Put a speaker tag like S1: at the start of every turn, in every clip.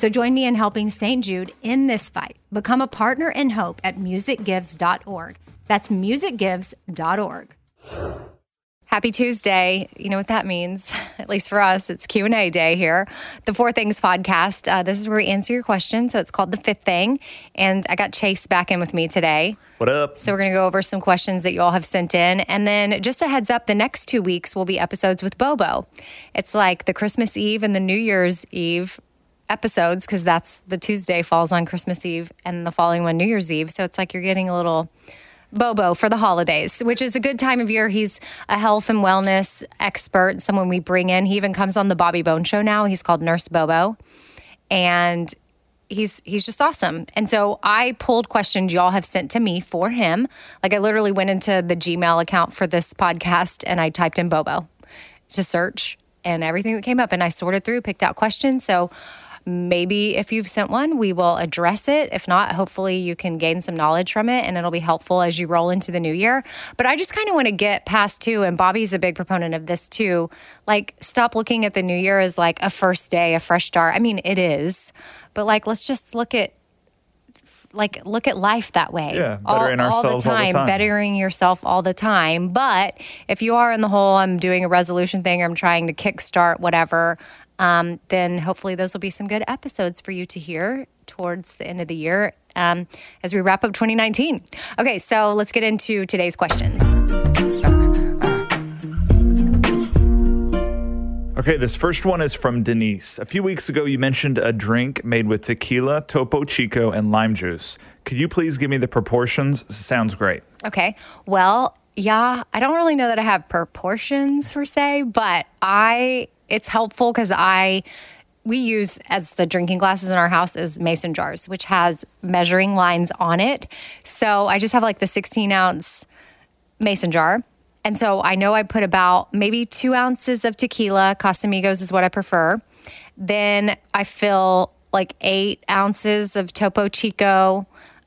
S1: So join me in helping St. Jude in this fight. Become a partner in hope at musicgives.org. That's musicgives.org. Happy Tuesday. You know what that means, at least for us. It's Q&A day here. The Four Things podcast. Uh, this is where we answer your questions. So it's called The Fifth Thing. And I got Chase back in with me today.
S2: What up?
S1: So we're going to go over some questions that you all have sent in. And then just a heads up, the next two weeks will be episodes with Bobo. It's like the Christmas Eve and the New Year's Eve episodes because that's the Tuesday falls on Christmas Eve and the following one New Year's Eve. So it's like you're getting a little Bobo for the holidays, which is a good time of year. He's a health and wellness expert, someone we bring in. He even comes on the Bobby Bones show now. He's called Nurse Bobo. And he's he's just awesome. And so I pulled questions y'all have sent to me for him. Like I literally went into the Gmail account for this podcast and I typed in Bobo to search and everything that came up and I sorted through, picked out questions. So maybe if you've sent one, we will address it. If not, hopefully you can gain some knowledge from it and it'll be helpful as you roll into the new year. But I just kind of want to get past too, and Bobby's a big proponent of this too. Like, stop looking at the new year as like a first day, a fresh start. I mean, it is, but like, let's just look at like look at life that way.
S2: Yeah, bettering
S1: all, all, the
S2: ourselves all the
S1: time,
S2: time.
S1: bettering yourself all the time. But if you are in the hole, I'm doing a resolution thing, or I'm trying to kickstart whatever, um, then hopefully those will be some good episodes for you to hear towards the end of the year um, as we wrap up 2019. Okay, so let's get into today's questions.
S2: Okay, this first one is from Denise. A few weeks ago, you mentioned a drink made with tequila, Topo Chico, and lime juice. Could you please give me the proportions? Sounds great.
S1: Okay. Well, yeah, I don't really know that I have proportions per se, but I it's helpful because I we use as the drinking glasses in our house is mason jars, which has measuring lines on it. So I just have like the 16 ounce mason jar. And so I know I put about maybe two ounces of tequila. Casamigos is what I prefer. Then I fill like eight ounces of Topo Chico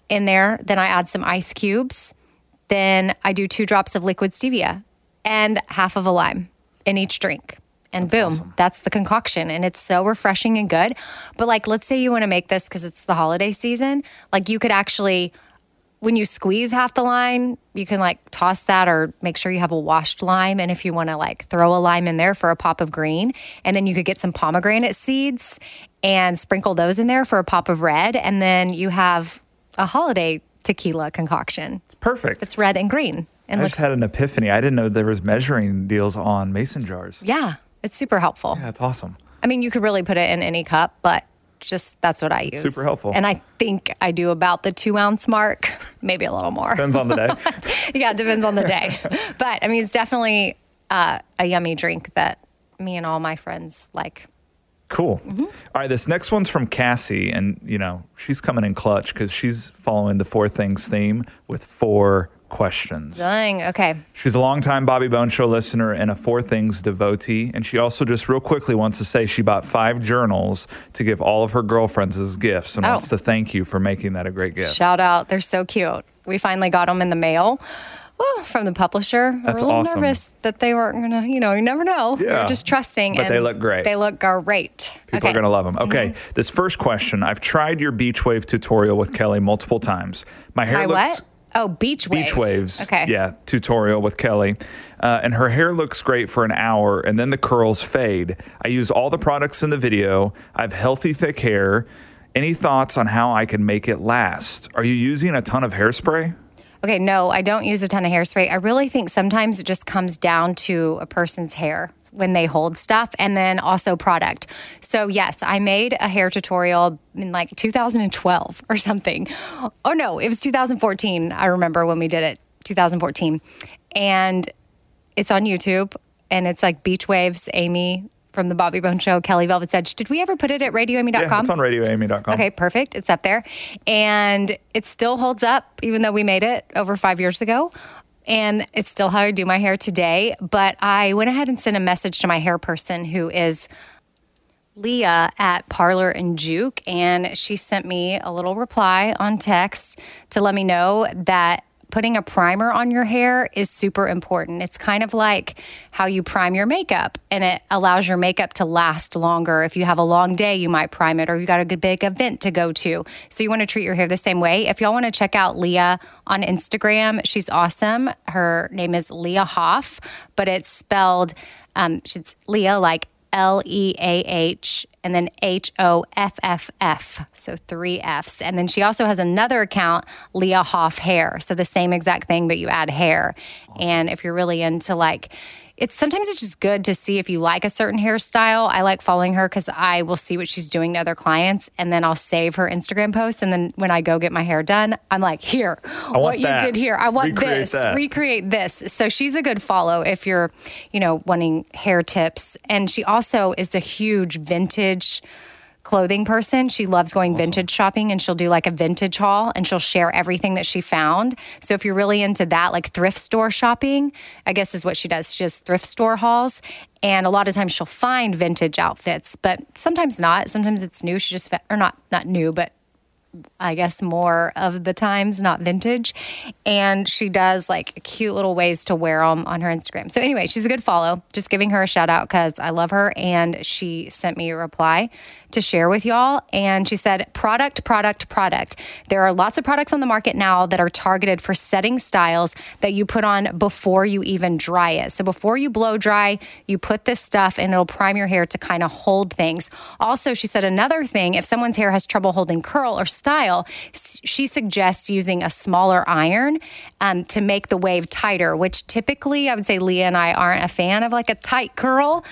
S1: in there. Then I add some ice cubes. Then I do two drops of liquid stevia and half of a lime in each drink. And boom,
S2: awesome.
S1: that's the concoction. And it's so refreshing and good. But like, let's say you want to make this because it's the holiday season. Like, you could actually when you squeeze half the lime, you can like toss that or make sure you have a washed lime. And if you want to like throw a lime in there for a pop of green, and then you could get some pomegranate seeds and sprinkle those in there for a pop of red. And then you have a holiday tequila concoction.
S2: It's perfect.
S1: It's red and green and
S2: I
S1: looks
S2: just had an epiphany. I didn't know there was measuring deals on mason jars.
S1: yeah, it's super helpful.
S2: Yeah, it's awesome.
S1: I mean, you could really put it in any cup, but just that's what I use.
S2: Super helpful.
S1: And I think I do about the two ounce mark, maybe a little more.
S2: Depends on the day.
S1: yeah, it depends on the day. but I mean, it's definitely uh, a yummy drink that me and all my friends like.
S2: Cool.
S1: Mm-hmm.
S2: All right, this next one's from Cassie, and you know she's coming in clutch because she's following the four things theme with four questions.
S1: Dang. Okay.
S2: She's a longtime Bobby Bones Show listener and a Four Things devotee. And she also just real quickly wants to say she bought five journals to give all of her girlfriends as gifts and
S1: Oh.
S2: wants to thank you for making that a great gift.
S1: Shout out. They're so cute. We finally got them in the mail. From the publisher.
S2: That's
S1: We're a little
S2: awesome.
S1: nervous that they weren't gonna, you know, you never know.
S2: Yeah.
S1: You're just trusting.
S2: But they look great.
S1: They look great.
S2: People
S1: okay. Mm-hmm.
S2: are going to love them. Okay, this first question I've tried your beach wave tutorial with Kelly multiple times. My hair
S1: My
S2: looks.
S1: what? Oh, beach wave.
S2: Beach waves.
S1: Okay.
S2: Yeah, tutorial with Kelly. Uh, and her hair looks great for an hour and then the curls fade. I use all the products in the video. I have healthy, thick hair. Any thoughts on how I can make it last? Are you using a ton of hairspray?
S1: Okay, no, I don't use a ton of hairspray. I really think sometimes it just comes down to a person's hair when they hold stuff and then also product. So, yes, I made a hair tutorial in like 2012 or something. Oh, no, it was 2014. I remember when we did it, 2014. And it's on YouTube and it's like Beach Waves, Amy from the Bobby Bones Show, Kelly Velvet's Edge. Did we ever put it at radioamy.com?
S2: Yeah, it's on radioamy.com.
S1: Okay, perfect. It's up there. And it still holds up, even though we made it over five years ago. And it's still how I do my hair today. But I went ahead and sent a message to my hair person who is Leah at Parlor and Juke. And she sent me a little reply on text to let me know that putting a primer on your hair is super important. It's kind of like how you prime your makeup and it allows your makeup to last longer. If you have a long day, you might prime it or you got a good big event to go to. So you want to treat your hair the same way. If y'all want to check out Leah on Instagram, she's awesome. Her name is Leah Hoff, but it's spelled um she's Leah like L E A H and then H O F F F. So three F's. And then she also has another account, Leah Hoff Hair. So the same exact thing, but you add hair. And if you're really into like, it's sometimes it's just good to see if you like a certain hairstyle. I like following her because I will see what she's doing to other clients and then I'll save her Instagram posts. And then when I go get my hair done, I'm like, here, what you did here. I want
S2: Recreate
S1: this.
S2: that.
S1: Recreate this. So she's a good follow if you're, you know, wanting hair tips. And she also is a huge vintage clothing person. She loves going vintage shopping and she'll do like a vintage haul and she'll share everything that she found. So if you're really into that, like thrift store shopping, I guess is what she does. She does thrift store hauls. And a lot of times she'll find vintage outfits, but sometimes not. Sometimes it's new. She just, or not, not new, but I guess more of the times, not vintage. And she does like cute little ways to wear them on her Instagram. So, anyway, she's a good follow. Just giving her a shout out because I love her. And she sent me a reply to share with y'all. And she said, product, product, product. There are lots of products on the market now that are targeted for setting styles that you put on before you even dry it. So, before you blow dry, you put this stuff and it'll prime your hair to kind of hold things. Also, she said another thing if someone's hair has trouble holding curl or style, she suggests using a smaller iron um, to make the wave tighter, which typically I would say Leah and I aren't a fan of like a tight curl.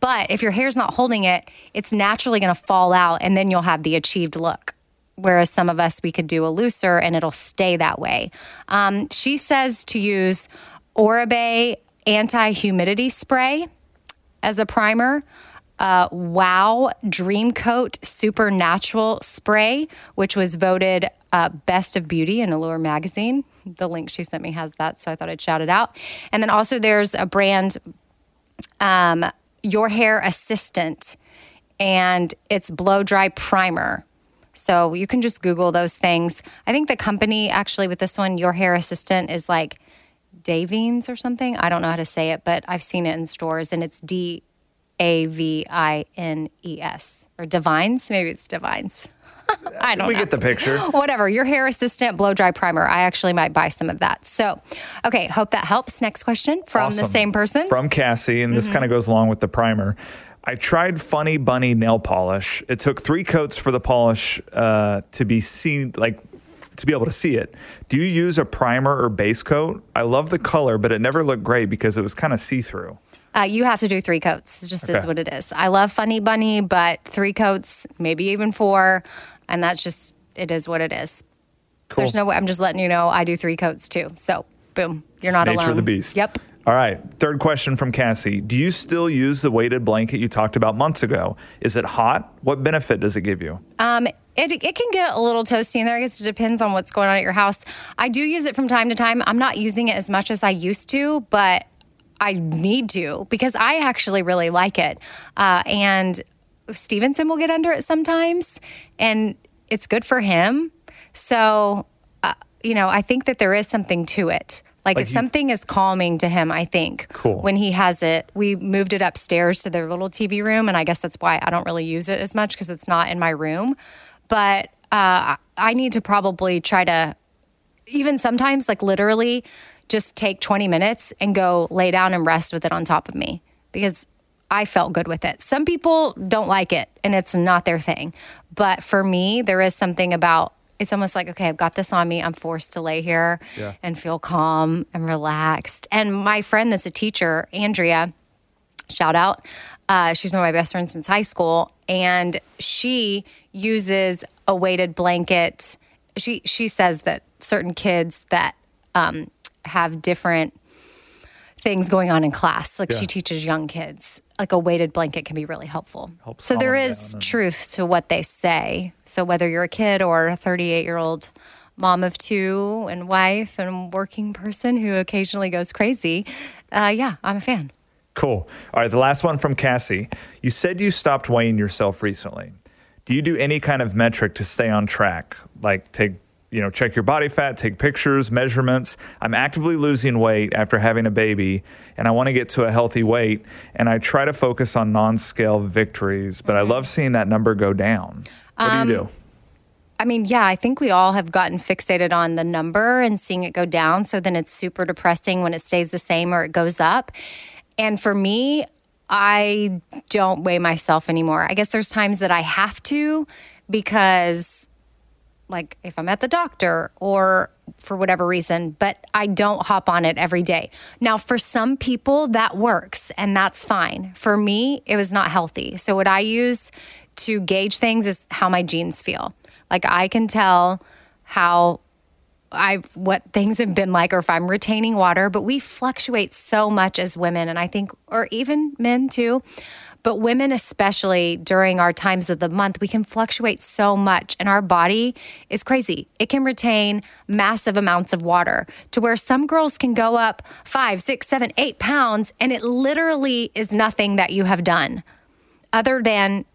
S1: But if your hair's not holding it, it's naturally going to fall out and then you'll have the achieved look. Whereas some of us, we could do a looser and it'll stay that way. Um, she says to use Oribe anti humidity spray as a primer. Uh, wow Dream Coat Supernatural Spray, which was voted uh, Best of Beauty in Allure magazine. The link she sent me has that, so I thought I'd shout it out. And then also there's a brand, um, Your Hair Assistant, and it's Blow Dry Primer. So you can just Google those things. I think the company actually with this one, Your Hair Assistant, is like Davines or something. I don't know how to say it, but I've seen it in stores and it's D A V I N E S or Divines. Maybe it's Divines. I don't
S2: We
S1: know.
S2: get the picture.
S1: Whatever. Your hair assistant blow dry primer. I actually might buy some of that. So, okay. Hope that helps. Next question from the same person.
S2: From Cassie, and
S1: Mm-hmm.
S2: this kind of goes along with the primer. I tried Funny Bunny nail polish. It took three coats for the polish uh, to be seen, like f- to be able to see it. Do you use a primer or base coat? I love the color, but it never looked great because it was kind of see through.
S1: Uh, you have to do three coats. It just is
S2: Okay.
S1: what it is. I love Funny Bunny, but three coats, maybe even four, and that's just it is what it is.
S2: Cool.
S1: There's no way. I'm just letting you know I do three coats too. So boom, you're not
S2: Nature
S1: alone.
S2: of the beast.
S1: Yep.
S2: All right. Third question from Cassie. Do you still use the weighted blanket you talked about months ago? Is it hot? What benefit does it give you?
S1: Um, it, it can get a little toasty in there. I guess it depends on what's going on at your house. I do use it from time to time. I'm not using it as much as I used to, but I need to because I actually really like it. Uh, and Stevenson will get under it sometimes, and it's good for him. So, uh, you know, I think that there is something to it. Like,
S2: Like
S1: something is calming to him, I think.
S2: Cool.
S1: When he has it, we moved it upstairs to their little TV room, and I guess that's why I don't really use it as much because it's not in my room. But uh, I need to probably try to, even sometimes, like literally, just take 20 minutes and go lay down and rest with it on top of me because I felt good with it. Some people don't like it and it's not their thing. But for me, there is something about it's almost like, okay, I've got this on me. I'm forced to lay here
S2: Yeah.
S1: and feel calm and relaxed. And my friend that's a teacher, Andrea, shout out. Uh, she's been my best friend since high school, and she uses a weighted blanket. She she says that certain kids that um, have different things going on in class, like
S2: Yeah.
S1: she teaches young kids, like a weighted blanket can be really helpful.
S2: Helps
S1: so there is
S2: and-
S1: truth to what they say. So whether you're a kid or a 38 year old mom of two and wife and working person who occasionally goes crazy, uh, yeah, I'm a fan.
S2: Cool. All right. The last one from Cassie. You said you stopped weighing yourself recently. Do you do any kind of metric to stay on track? Like take, you know, check your body fat, take pictures, measurements. I'm actively losing weight after having a baby and I want to get to a healthy weight. And I try to focus on non scale victories, but I mm-hmm. love seeing that number go down. What do you um, do?
S1: I mean, yeah, I think we all have gotten fixated on the number and seeing it go down. So then it's super depressing when it stays the same or it goes up. And for me, I don't weigh myself anymore. I guess there's times that I have to because, like, if I'm at the doctor or for whatever reason, but I don't hop on it every day. Now, for some people, that works and that's fine. For me, it was not healthy. So, what I use to gauge things is how my jeans feel. Like, I can tell how I what things have been like or if I'm retaining water, but we fluctuate so much as women and I think or even men too. But women especially during our times of the month, we can fluctuate so much and our body is crazy. It can retain massive amounts of water to where some girls can go up five, six, seven, eight pounds, and it literally is nothing that you have done other than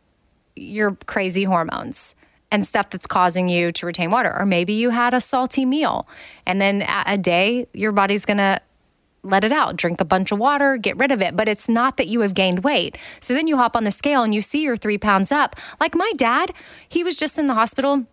S1: your crazy hormones and stuff that's causing you to retain water. Or maybe you had a salty meal and then a day your body's going to let it out, drink a bunch of water, get rid of it. But it's not that you have gained weight. So then you hop on the scale and you see you're three pounds up. Like my dad, he was just in the hospital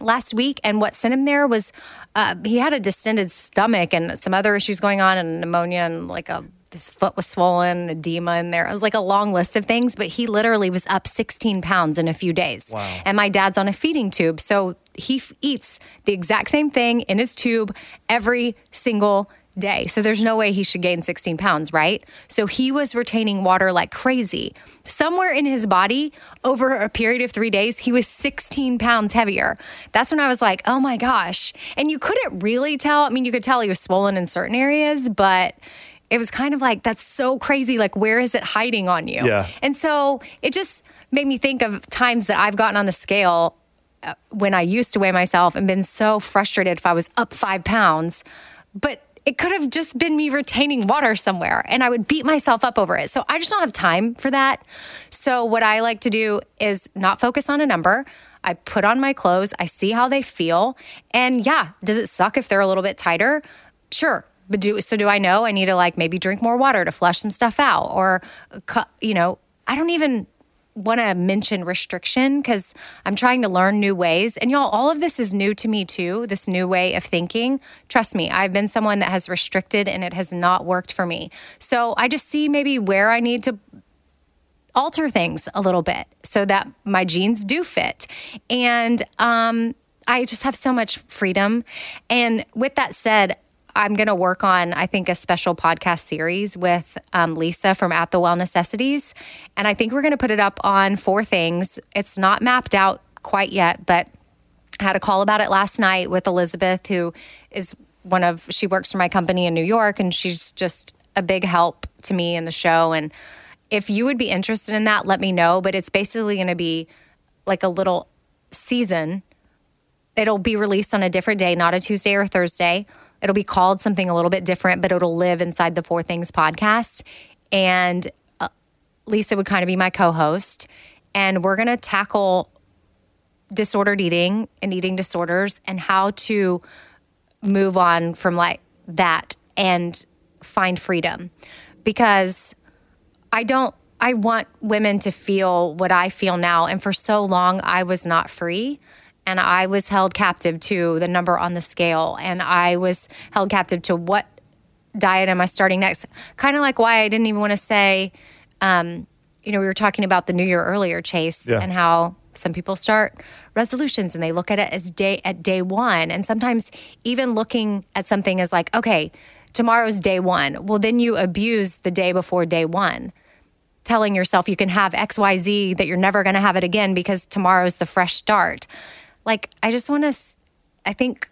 S1: last week and what sent him there was uh, he had a distended stomach and some other issues going on and pneumonia and like a his foot was swollen edema in there it was like a long list of things but he literally was up 16 pounds in a few days
S2: Wow.
S1: and my dad's on a feeding tube so he f- eats the exact same thing in his tube every single day. So there's no way he should gain 16 pounds, right? So he was retaining water like crazy. Somewhere in his body, over a period of three days, he was 16 pounds heavier. That's when I was like, oh my gosh. And you couldn't really tell. I mean, you could tell he was swollen in certain areas, but it was kind of like, that's so crazy. Like, where is it hiding on you?
S2: Yeah.
S1: And so it just made me think of times that I've gotten on the scale uh, when I used to weigh myself and been so frustrated if I was up five pounds. But it could have just been me retaining water somewhere and I would beat myself up over it. So I just don't have time for that. So what I like to do is not focus on a number. I put on my clothes, I see how they feel. And yeah, does it suck if they're a little bit tighter? Sure. But do so do I know I need to like maybe drink more water to flush some stuff out or uh, you know, I don't even want to mention restriction because I'm trying to learn new ways. And y'all, all of this is new to me too, this new way of thinking. Trust me, I've been someone that has restricted and it has not worked for me. So I just see maybe where I need to alter things a little bit so that my jeans do fit. And um, I just have so much freedom. And with that said, I'm going to work on, I think, a special podcast series with um, Lisa from At the Well Necessities. And I think we're going to put it up on four things. It's not mapped out quite yet, but I had a call about it last night with Elizabeth, who is one of, she works for my company in New York, and she's just a big help to me in the show. And if you would be interested in that, let me know. But it's basically going to be like a little season. It'll be released on a different day, not a Tuesday or Thursday It'll be called something a little bit different, but it'll live inside the Four Things podcast. And uh, Lisa would kind of be my co host. And we're going to tackle disordered eating and eating disorders and how to move on from like that and find freedom. Because I don't, I want women to feel what I feel now. And for so long, I was not free and I was held captive to the number on the scale and I was held captive to what diet am I starting next. Kind of like why I didn't even want to say, um, you know, we were talking about the new year earlier, Chase, yeah. and how some people start resolutions and they look at it as day at day one. And sometimes even looking at something as like, okay, tomorrow's day one. Well, then you abuse the day before day one telling yourself you can have XYZ, that you're never going to have it again because tomorrow's the fresh start like I just want to I think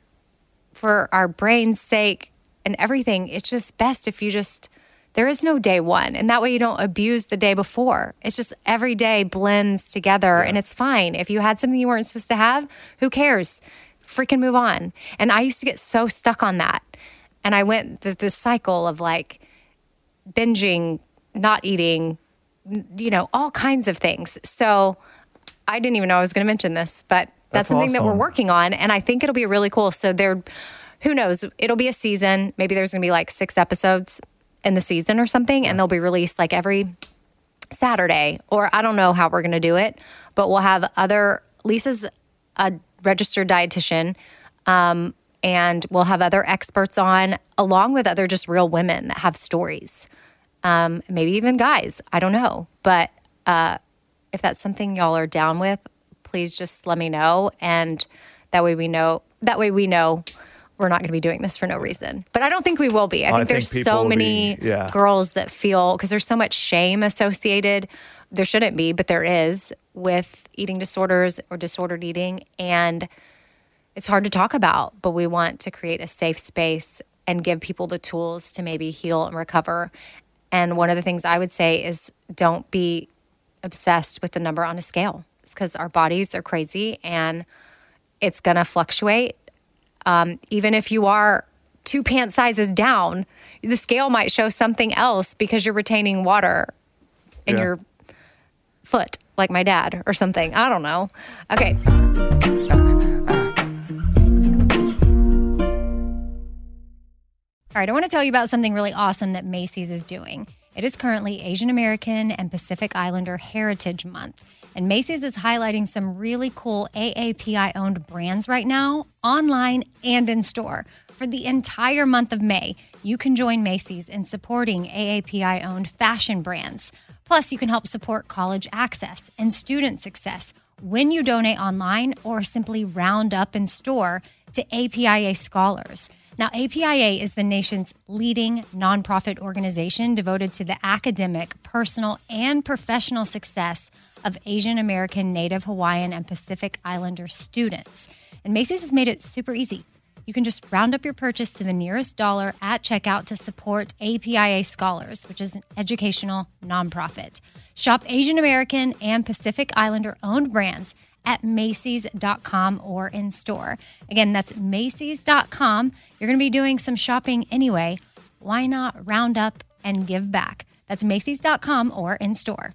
S1: for our brain's sake and everything, it's just best if you just there is no day one and that way you don't abuse the day before. It's just every day blends together yeah. and it's fine. If you had something you weren't supposed to have who cares? Freaking move on. And i used to get so stuck on that. And i went this, this cycle of like binging not eating you know all kinds of things. So i didn't even know i was going to mention this but that's, something awesome. that we're working on, and I think it'll be really cool. So there, who knows? It'll be a season. Maybe there's going to be like six episodes in the season or something, and they'll be released like every Saturday. Or I don't know how we're going to do it, but we'll have other. Lisa's a registered dietitian. Um, and we'll have other experts on along with other just real women that have stories um, maybe even guys i don't know but uh, if that's something y'all are down with please just let me know. And that way we know, that way we know we're not going to be doing this for no reason. But I don't think we will be. I, think, I think there's so many be, yeah. girls that feel, because there's so much shame associated. There shouldn't be, but there is with eating disorders or disordered eating. And it's hard to talk about, but we want to create a safe space and give people the tools to maybe heal and recover. And one of the things I would say is don't be obsessed with the number on a scale because our bodies are crazy and it's going to fluctuate. Um, even if you are two pant sizes down, the scale might show something else because you're retaining water in yeah. your foot, like my dad or something. I don't know. Okay. All right, I want to tell you about something really awesome that Macy's is doing. It is currently Asian American and Pacific Islander Heritage Month. And Macy's is highlighting some really cool AAPI owned brands right now, online and in store. For the entire month of May, you can join Macy's in supporting AAPI owned fashion brands. Plus, you can help support college access and student success when you donate online or simply round up in store to APIA scholars. Now, APIA is the nation's leading nonprofit organization devoted to the academic, personal, and professional success of Asian American, Native Hawaiian, and Pacific Islander students. And Macy's has made it super easy. You can just round up your purchase to the nearest dollar at checkout to support APIA Scholars, which is an educational nonprofit. Shop Asian American and Pacific Islander owned brands at Macy's.com or in store. Again, that's Macy's.com. You're going to be doing some shopping anyway. Why not round up and give back? That's Macy's.com or in store.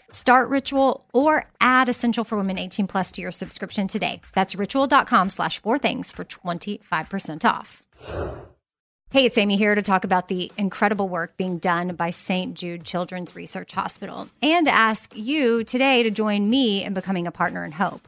S1: Start Ritual or add Essential for Women 18 plus to your subscription today. That's ritual.com slash four things for 25% off. Hey, it's Amy here to talk about the incredible work being done by St. Jude Children's Research Hospital and ask you today to join me in becoming a partner in hope.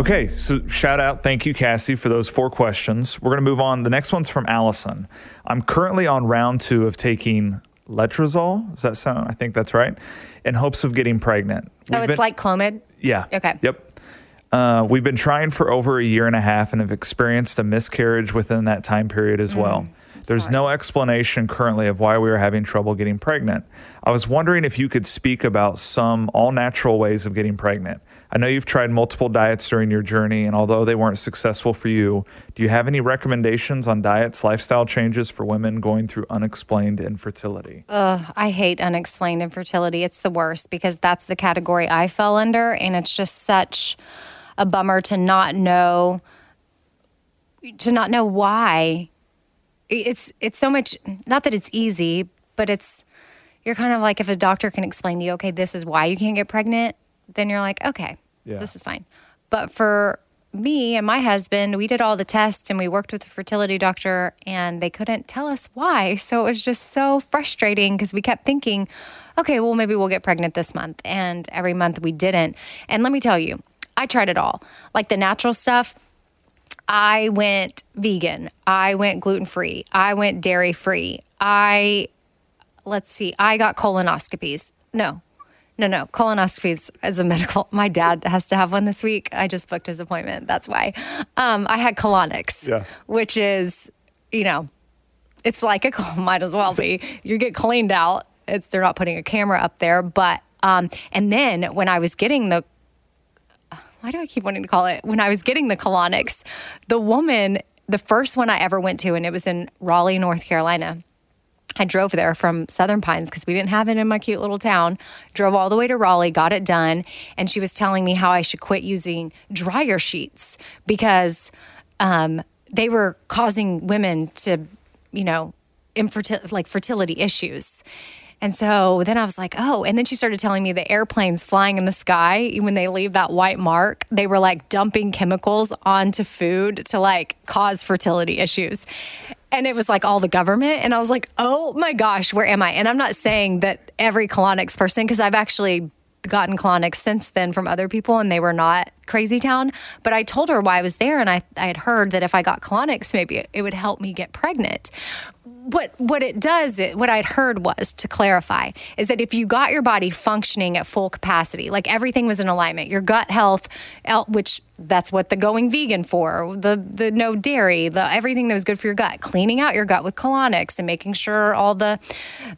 S2: Okay, so shout out, thank you, Cassie, for those four questions. We're going to move on. The next one's from Allison. I'm currently on round two of taking letrozole. Does that sound? I think that's right. In hopes of getting pregnant.
S1: Oh, it's
S2: been-
S1: like Clomid?
S2: yeah.
S1: Okay.
S2: Yep. Uh, we've been trying for over a year and a half and have experienced a miscarriage within that time period as well. There's
S1: sorry.
S2: no explanation currently of why we are having trouble getting pregnant. I was wondering if you could speak about some all natural ways of getting pregnant. I know you've tried multiple diets during your journey, and although they weren't successful for you, do you have any recommendations on diets, lifestyle changes for women going through unexplained infertility?
S1: Ugh, I hate unexplained infertility. It's the worst because that's the category I fell under. And it's just such a bummer to not know to not know why. It's it's so much not that it's easy, but it's you're kind of like if a doctor can explain to you, okay, this is why you can't get pregnant, then you're like, okay,
S2: Yeah.
S1: this is fine. But for me and my husband, we did all the tests and we worked with a fertility doctor and they couldn't tell us why. So it was just so frustrating because we kept thinking, okay, well, maybe we'll get pregnant this month. And every month we didn't. And let me tell you, I tried it all. Like the natural stuff, I went vegan. I went gluten free. I went dairy free. I, let's see, I got colonoscopies. No, no, no. Colonoscopies is a medical. My dad has to have one this week. I just booked his appointment. That's why. Um, I had colonics,
S2: Yeah.
S1: which is, you know, it's like a might as well be. You get cleaned out. It's they're not putting a camera up there, but um, and then when I was getting the why do I keep wanting to call it? When I was getting the colonics, the woman, the first one I ever went to, and it was in Raleigh, North Carolina. I drove there from Southern Pines because we didn't have it in my cute little town. Drove all the way to Raleigh, got it done, and she was telling me how I should quit using dryer sheets because um, they were causing women to, you know, infertility, like fertility issues. And so then I was like, oh. And then she started telling me the airplanes flying in the sky, when they leave that white mark, they were like dumping chemicals onto food to like cause fertility issues. And it was like all the government. And I was like, oh my gosh, where am I? And I'm not saying that every colonics person, because I've actually gotten colonics since then from other people and they were not crazy town but i told her why i was there and i, I had heard that if i got colonics maybe it would help me get pregnant what what it does what i'd heard was to clarify is that if you got your body functioning at full capacity like everything was in alignment your gut health which that's what the going vegan for the the no dairy the everything that was good for your gut cleaning out your gut with colonics and making sure all the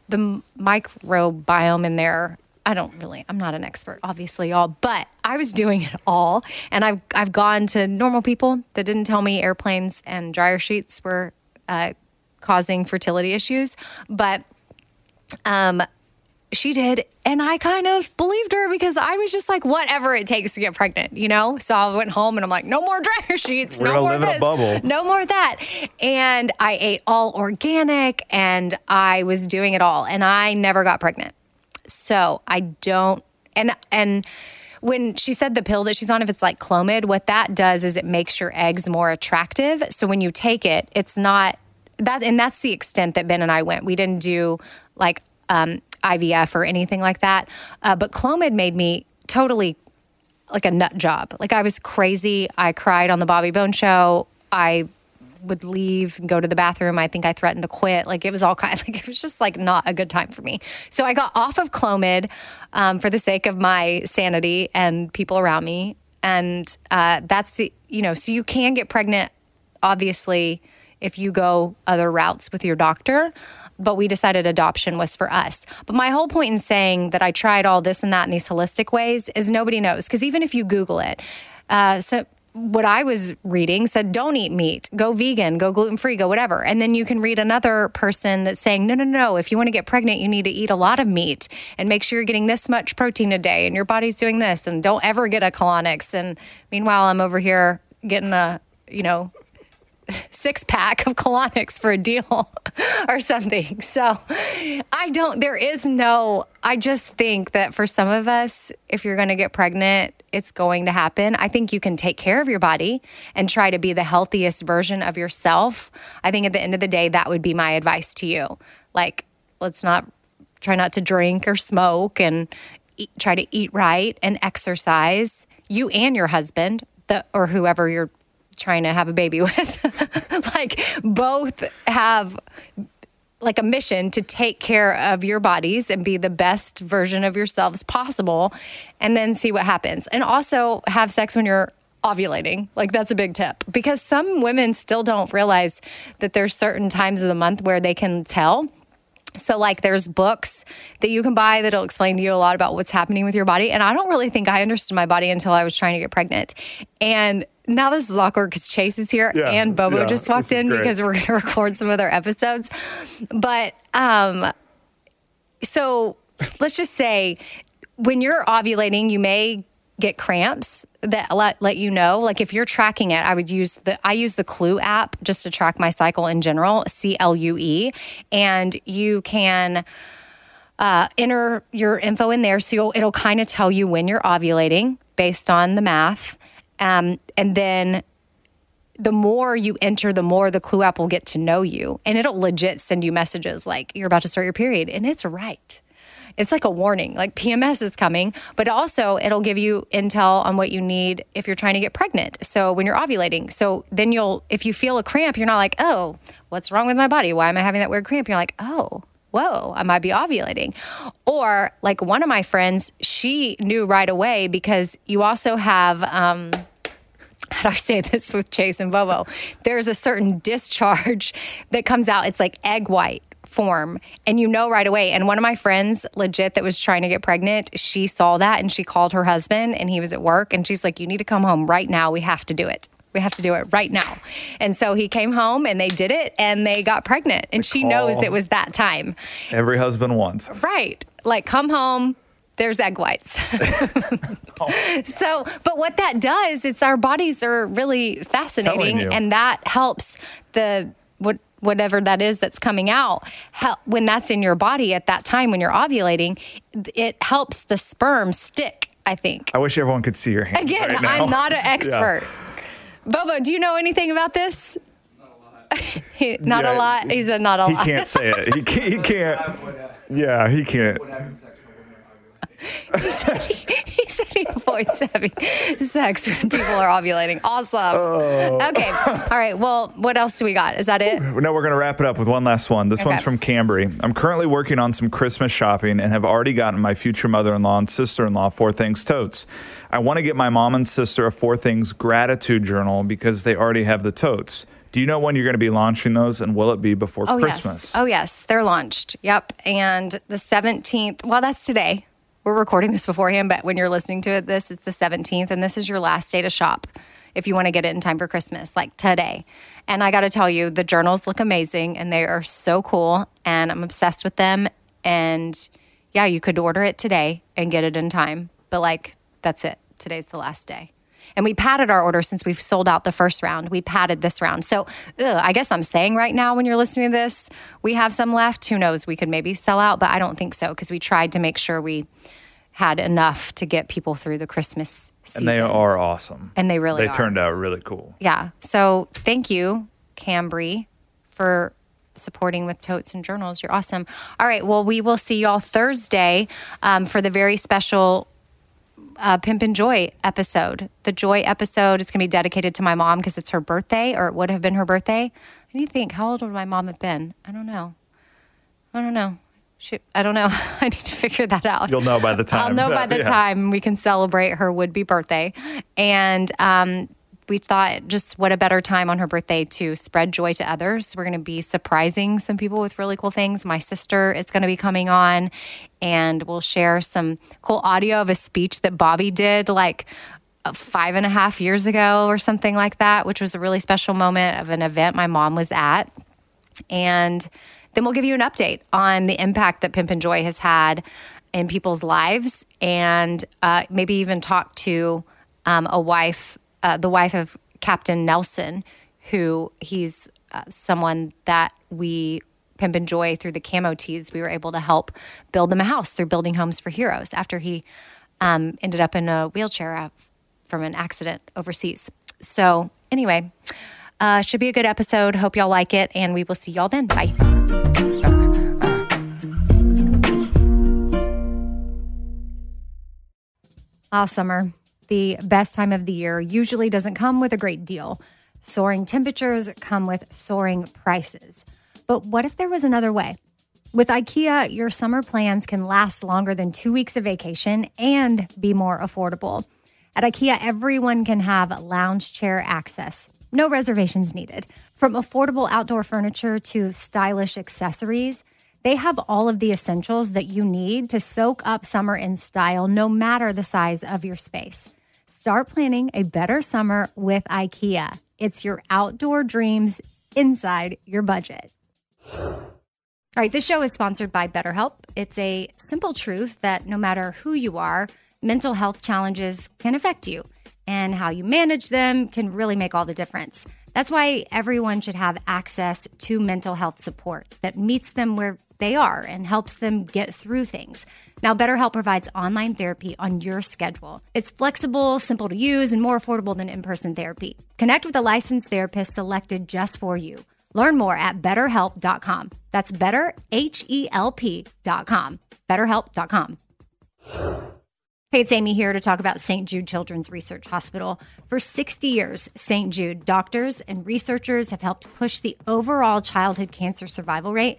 S1: the microbiome in there I don't really, I'm not an expert, obviously, y'all, but I was doing it all. And I've, I've gone to normal people that didn't tell me airplanes and dryer sheets were uh, causing fertility issues. But um, she did. And I kind of believed her because I was just like, whatever it takes to get pregnant, you know? So I went home and I'm like, no more dryer sheets,
S2: We're
S1: no more
S2: live in a
S1: this, no more that. And I ate all organic and I was doing it all. And I never got pregnant. So I don't, and, and, when she said the pill that she's on, if it's like Clomid, what that does is it makes your eggs more attractive. So when you take it, it's not that, and that's the extent that Ben and I went. We didn't do like um, IVF or anything like that. Uh, but Clomid made me totally like a nut job. Like I was crazy. I cried on the Bobby Bones show. I would leave and go to the bathroom. I think I threatened to quit. Like it was all kind. Of like it was just like not a good time for me. So I got off of Clomid um, for the sake of my sanity and people around me. And uh, that's the you know. So you can get pregnant, obviously, if you go other routes with your doctor. But we decided adoption was for us. But my whole point in saying that I tried all this and that in these holistic ways is nobody knows because even if you Google it, uh, so what I was reading said, don't eat meat, go vegan, go gluten free, go whatever. And then you can read another person that's saying, no, no, no, if you want to get pregnant, you need to eat a lot of meat and make sure you're getting this much protein a day and your body's doing this and don't ever get a colonics. And meanwhile, I'm over here getting a, you know, six pack of colonics for a deal or something. So I don't, there is no, I just think that for some of us, if you're going to get pregnant, it's going to happen. I think you can take care of your body and try to be the healthiest version of yourself. I think at the end of the day, that would be my advice to you. Like, let's not try not to drink or smoke and eat, try to eat right and exercise. You and your husband, the, or whoever you're trying to have a baby with, like both have like a mission to take care of your bodies and be the best version of yourselves possible and then see what happens. And also have sex when you're ovulating. Like that's a big tip because some women still don't realize that there's certain times of the month where they can tell so, like, there's books that you can buy that'll explain to you a lot about what's happening with your body. And I don't really think I understood my body until I was trying to get pregnant. And now this is awkward because Chase is here
S2: Yeah,
S1: and Bobo
S2: yeah,
S1: just walked in because we're going to record some other episodes. But, um, so let's just say when you're ovulating, you may get cramps that let, let you know. Like if you're tracking it i would use the i use the clue app just to track my cycle in general c-l-u-e and you can uh, enter your info in there. So you'll, it'll kind of tell you when you're ovulating based on the math um, and then the more you enter, the more the Clue app will get to know you. And it'll legit send you messages like, you're about to start your period. And it's right. It's like a warning, like PMS is coming, but also it'll give you intel on what you need if you're trying to get pregnant. So when you're ovulating, so then you'll, if you feel a cramp, you're not like, oh, what's wrong with my body? Why am I having that weird cramp? You're like, oh, whoa, I might be ovulating. Or like one of my friends, she knew right away because you also have, um, how do I say this with Chase and Bobo? There's a certain discharge that comes out. It's like egg white form and you know right away. And one of my friends, legit, that was trying to get pregnant, she saw that and she called her husband and he was at work and she's like, You need to come home right now. We have to do it. We have to do it right now. And so he came home and they did it and they got pregnant. And she knows it was that time.
S2: Every husband wants.
S1: Right. Like, come home, there's egg whites. so, but what that does, it's our bodies are really fascinating, and that helps the what whatever that is that's coming out. Help, when that's in your body at that time when you're ovulating, it helps the sperm stick. I think.
S2: I wish everyone could see your hands.
S1: Again,
S2: right now.
S1: I'm not an expert. Bobo, do you know anything about this? He- not
S2: Yeah.
S1: a lot. He's said not a
S2: He
S1: lot.
S2: He can't say it. He can't. He can't. Yeah, he can't.
S1: He said he, he said he avoids having sex when people are ovulating. Awesome.
S2: Oh.
S1: Okay. All right. Well, what else do we got? Is that it?
S2: No, we're going to wrap it up with one last one. This
S1: Okay.
S2: one's from Cambry. I'm currently working on some Christmas shopping and have already gotten my future mother in law and sister in law Four Things totes. I want to get my mom and sister a Four Things gratitude journal because they already have the totes. Do you know when you're going to be launching those and will it be before
S1: Oh
S2: Christmas?
S1: yes. Oh yes. They're launched. Yep. And the 17th. Well, that's today. We're recording this beforehand, but when you're listening to it, this it's the 17th, and this is your last day to shop if you want to get it in time for Christmas, like today. And I got to tell you, the journals look amazing, and they are so cool, and I'm obsessed with them. And yeah, you could order it today and get it in time, but like that's it. Today's the last day. And we padded our order since we've sold out the first round. We padded this round. So ugh, I guess I'm saying right now when you're listening to this, we have some left. Who knows? We could maybe sell out, but I don't think so because we tried to make sure we had enough to get people through the Christmas season.
S2: and they are awesome.
S1: And they really
S2: They
S1: are.
S2: turned out really cool.
S1: Yeah. So thank you, Cambry, for supporting with totes and journals. You're awesome. All right. Well, we will see y'all Thursday um, for the very special uh, Pimp and Joy episode. The Joy episode is going to be dedicated to my mom because it's her birthday, or it would have been her birthday. I need to think, how old would my mom have been? I don't know. I don't know. She, I don't know. I need to figure that out.
S2: You'll know by the time.
S1: I'll know by the
S2: Yeah.
S1: time we can celebrate her would be birthday. And um, we thought just what a better time on her birthday to spread joy to others. We're going to be surprising some people with really cool things. My sister is going to be coming on and we'll share some cool audio of a speech that Bobby did like uh, five and a half years ago or something like that, which was a really special moment of an event my mom was at. And then we'll give you an update on the impact that Pimp and Joy has had in people's lives and uh, maybe even talk to um, a wife, uh, the wife of Captain Nelson, who he's uh, someone that we Pimp and Joy through the camo tees, we were able to help build them a house through Building Homes for Heroes after he um, ended up in a wheelchair uh, from an accident overseas. So, anyway, uh, should be a good episode. Hope y'all like it, and we will see y'all then. Bye. Ah, summer, the best time of the year, usually doesn't come with a great deal. Soaring temperatures come with soaring prices. But what if there was another way? With IKEA, your summer plans can last longer than two weeks of vacation and be more affordable. At IKEA, everyone can have lounge chair access. No reservations needed. From affordable outdoor furniture to stylish accessories, they have all of the essentials that you need to soak up summer in style, no matter the size of your space. Start planning a better summer with IKEA. It's your outdoor dreams inside your budget. All right, this show is sponsored by BetterHelp. It's a simple truth that no matter who you are, mental health challenges can affect you, and how you manage them can really make all the difference. That's why everyone should have access to mental health support that meets them where they are and helps them get through things. Now, BetterHelp provides online therapy on your schedule. It's flexible, simple to use, and more affordable than in person therapy. Connect with a licensed therapist selected just for you. Learn more at betterhelp.com. That's better, H E L P.com. BetterHelp.com. Hey, it's Amy here to talk about St. Jude Children's Research Hospital. For 60 years, St. Jude doctors and researchers have helped push the overall childhood cancer survival rate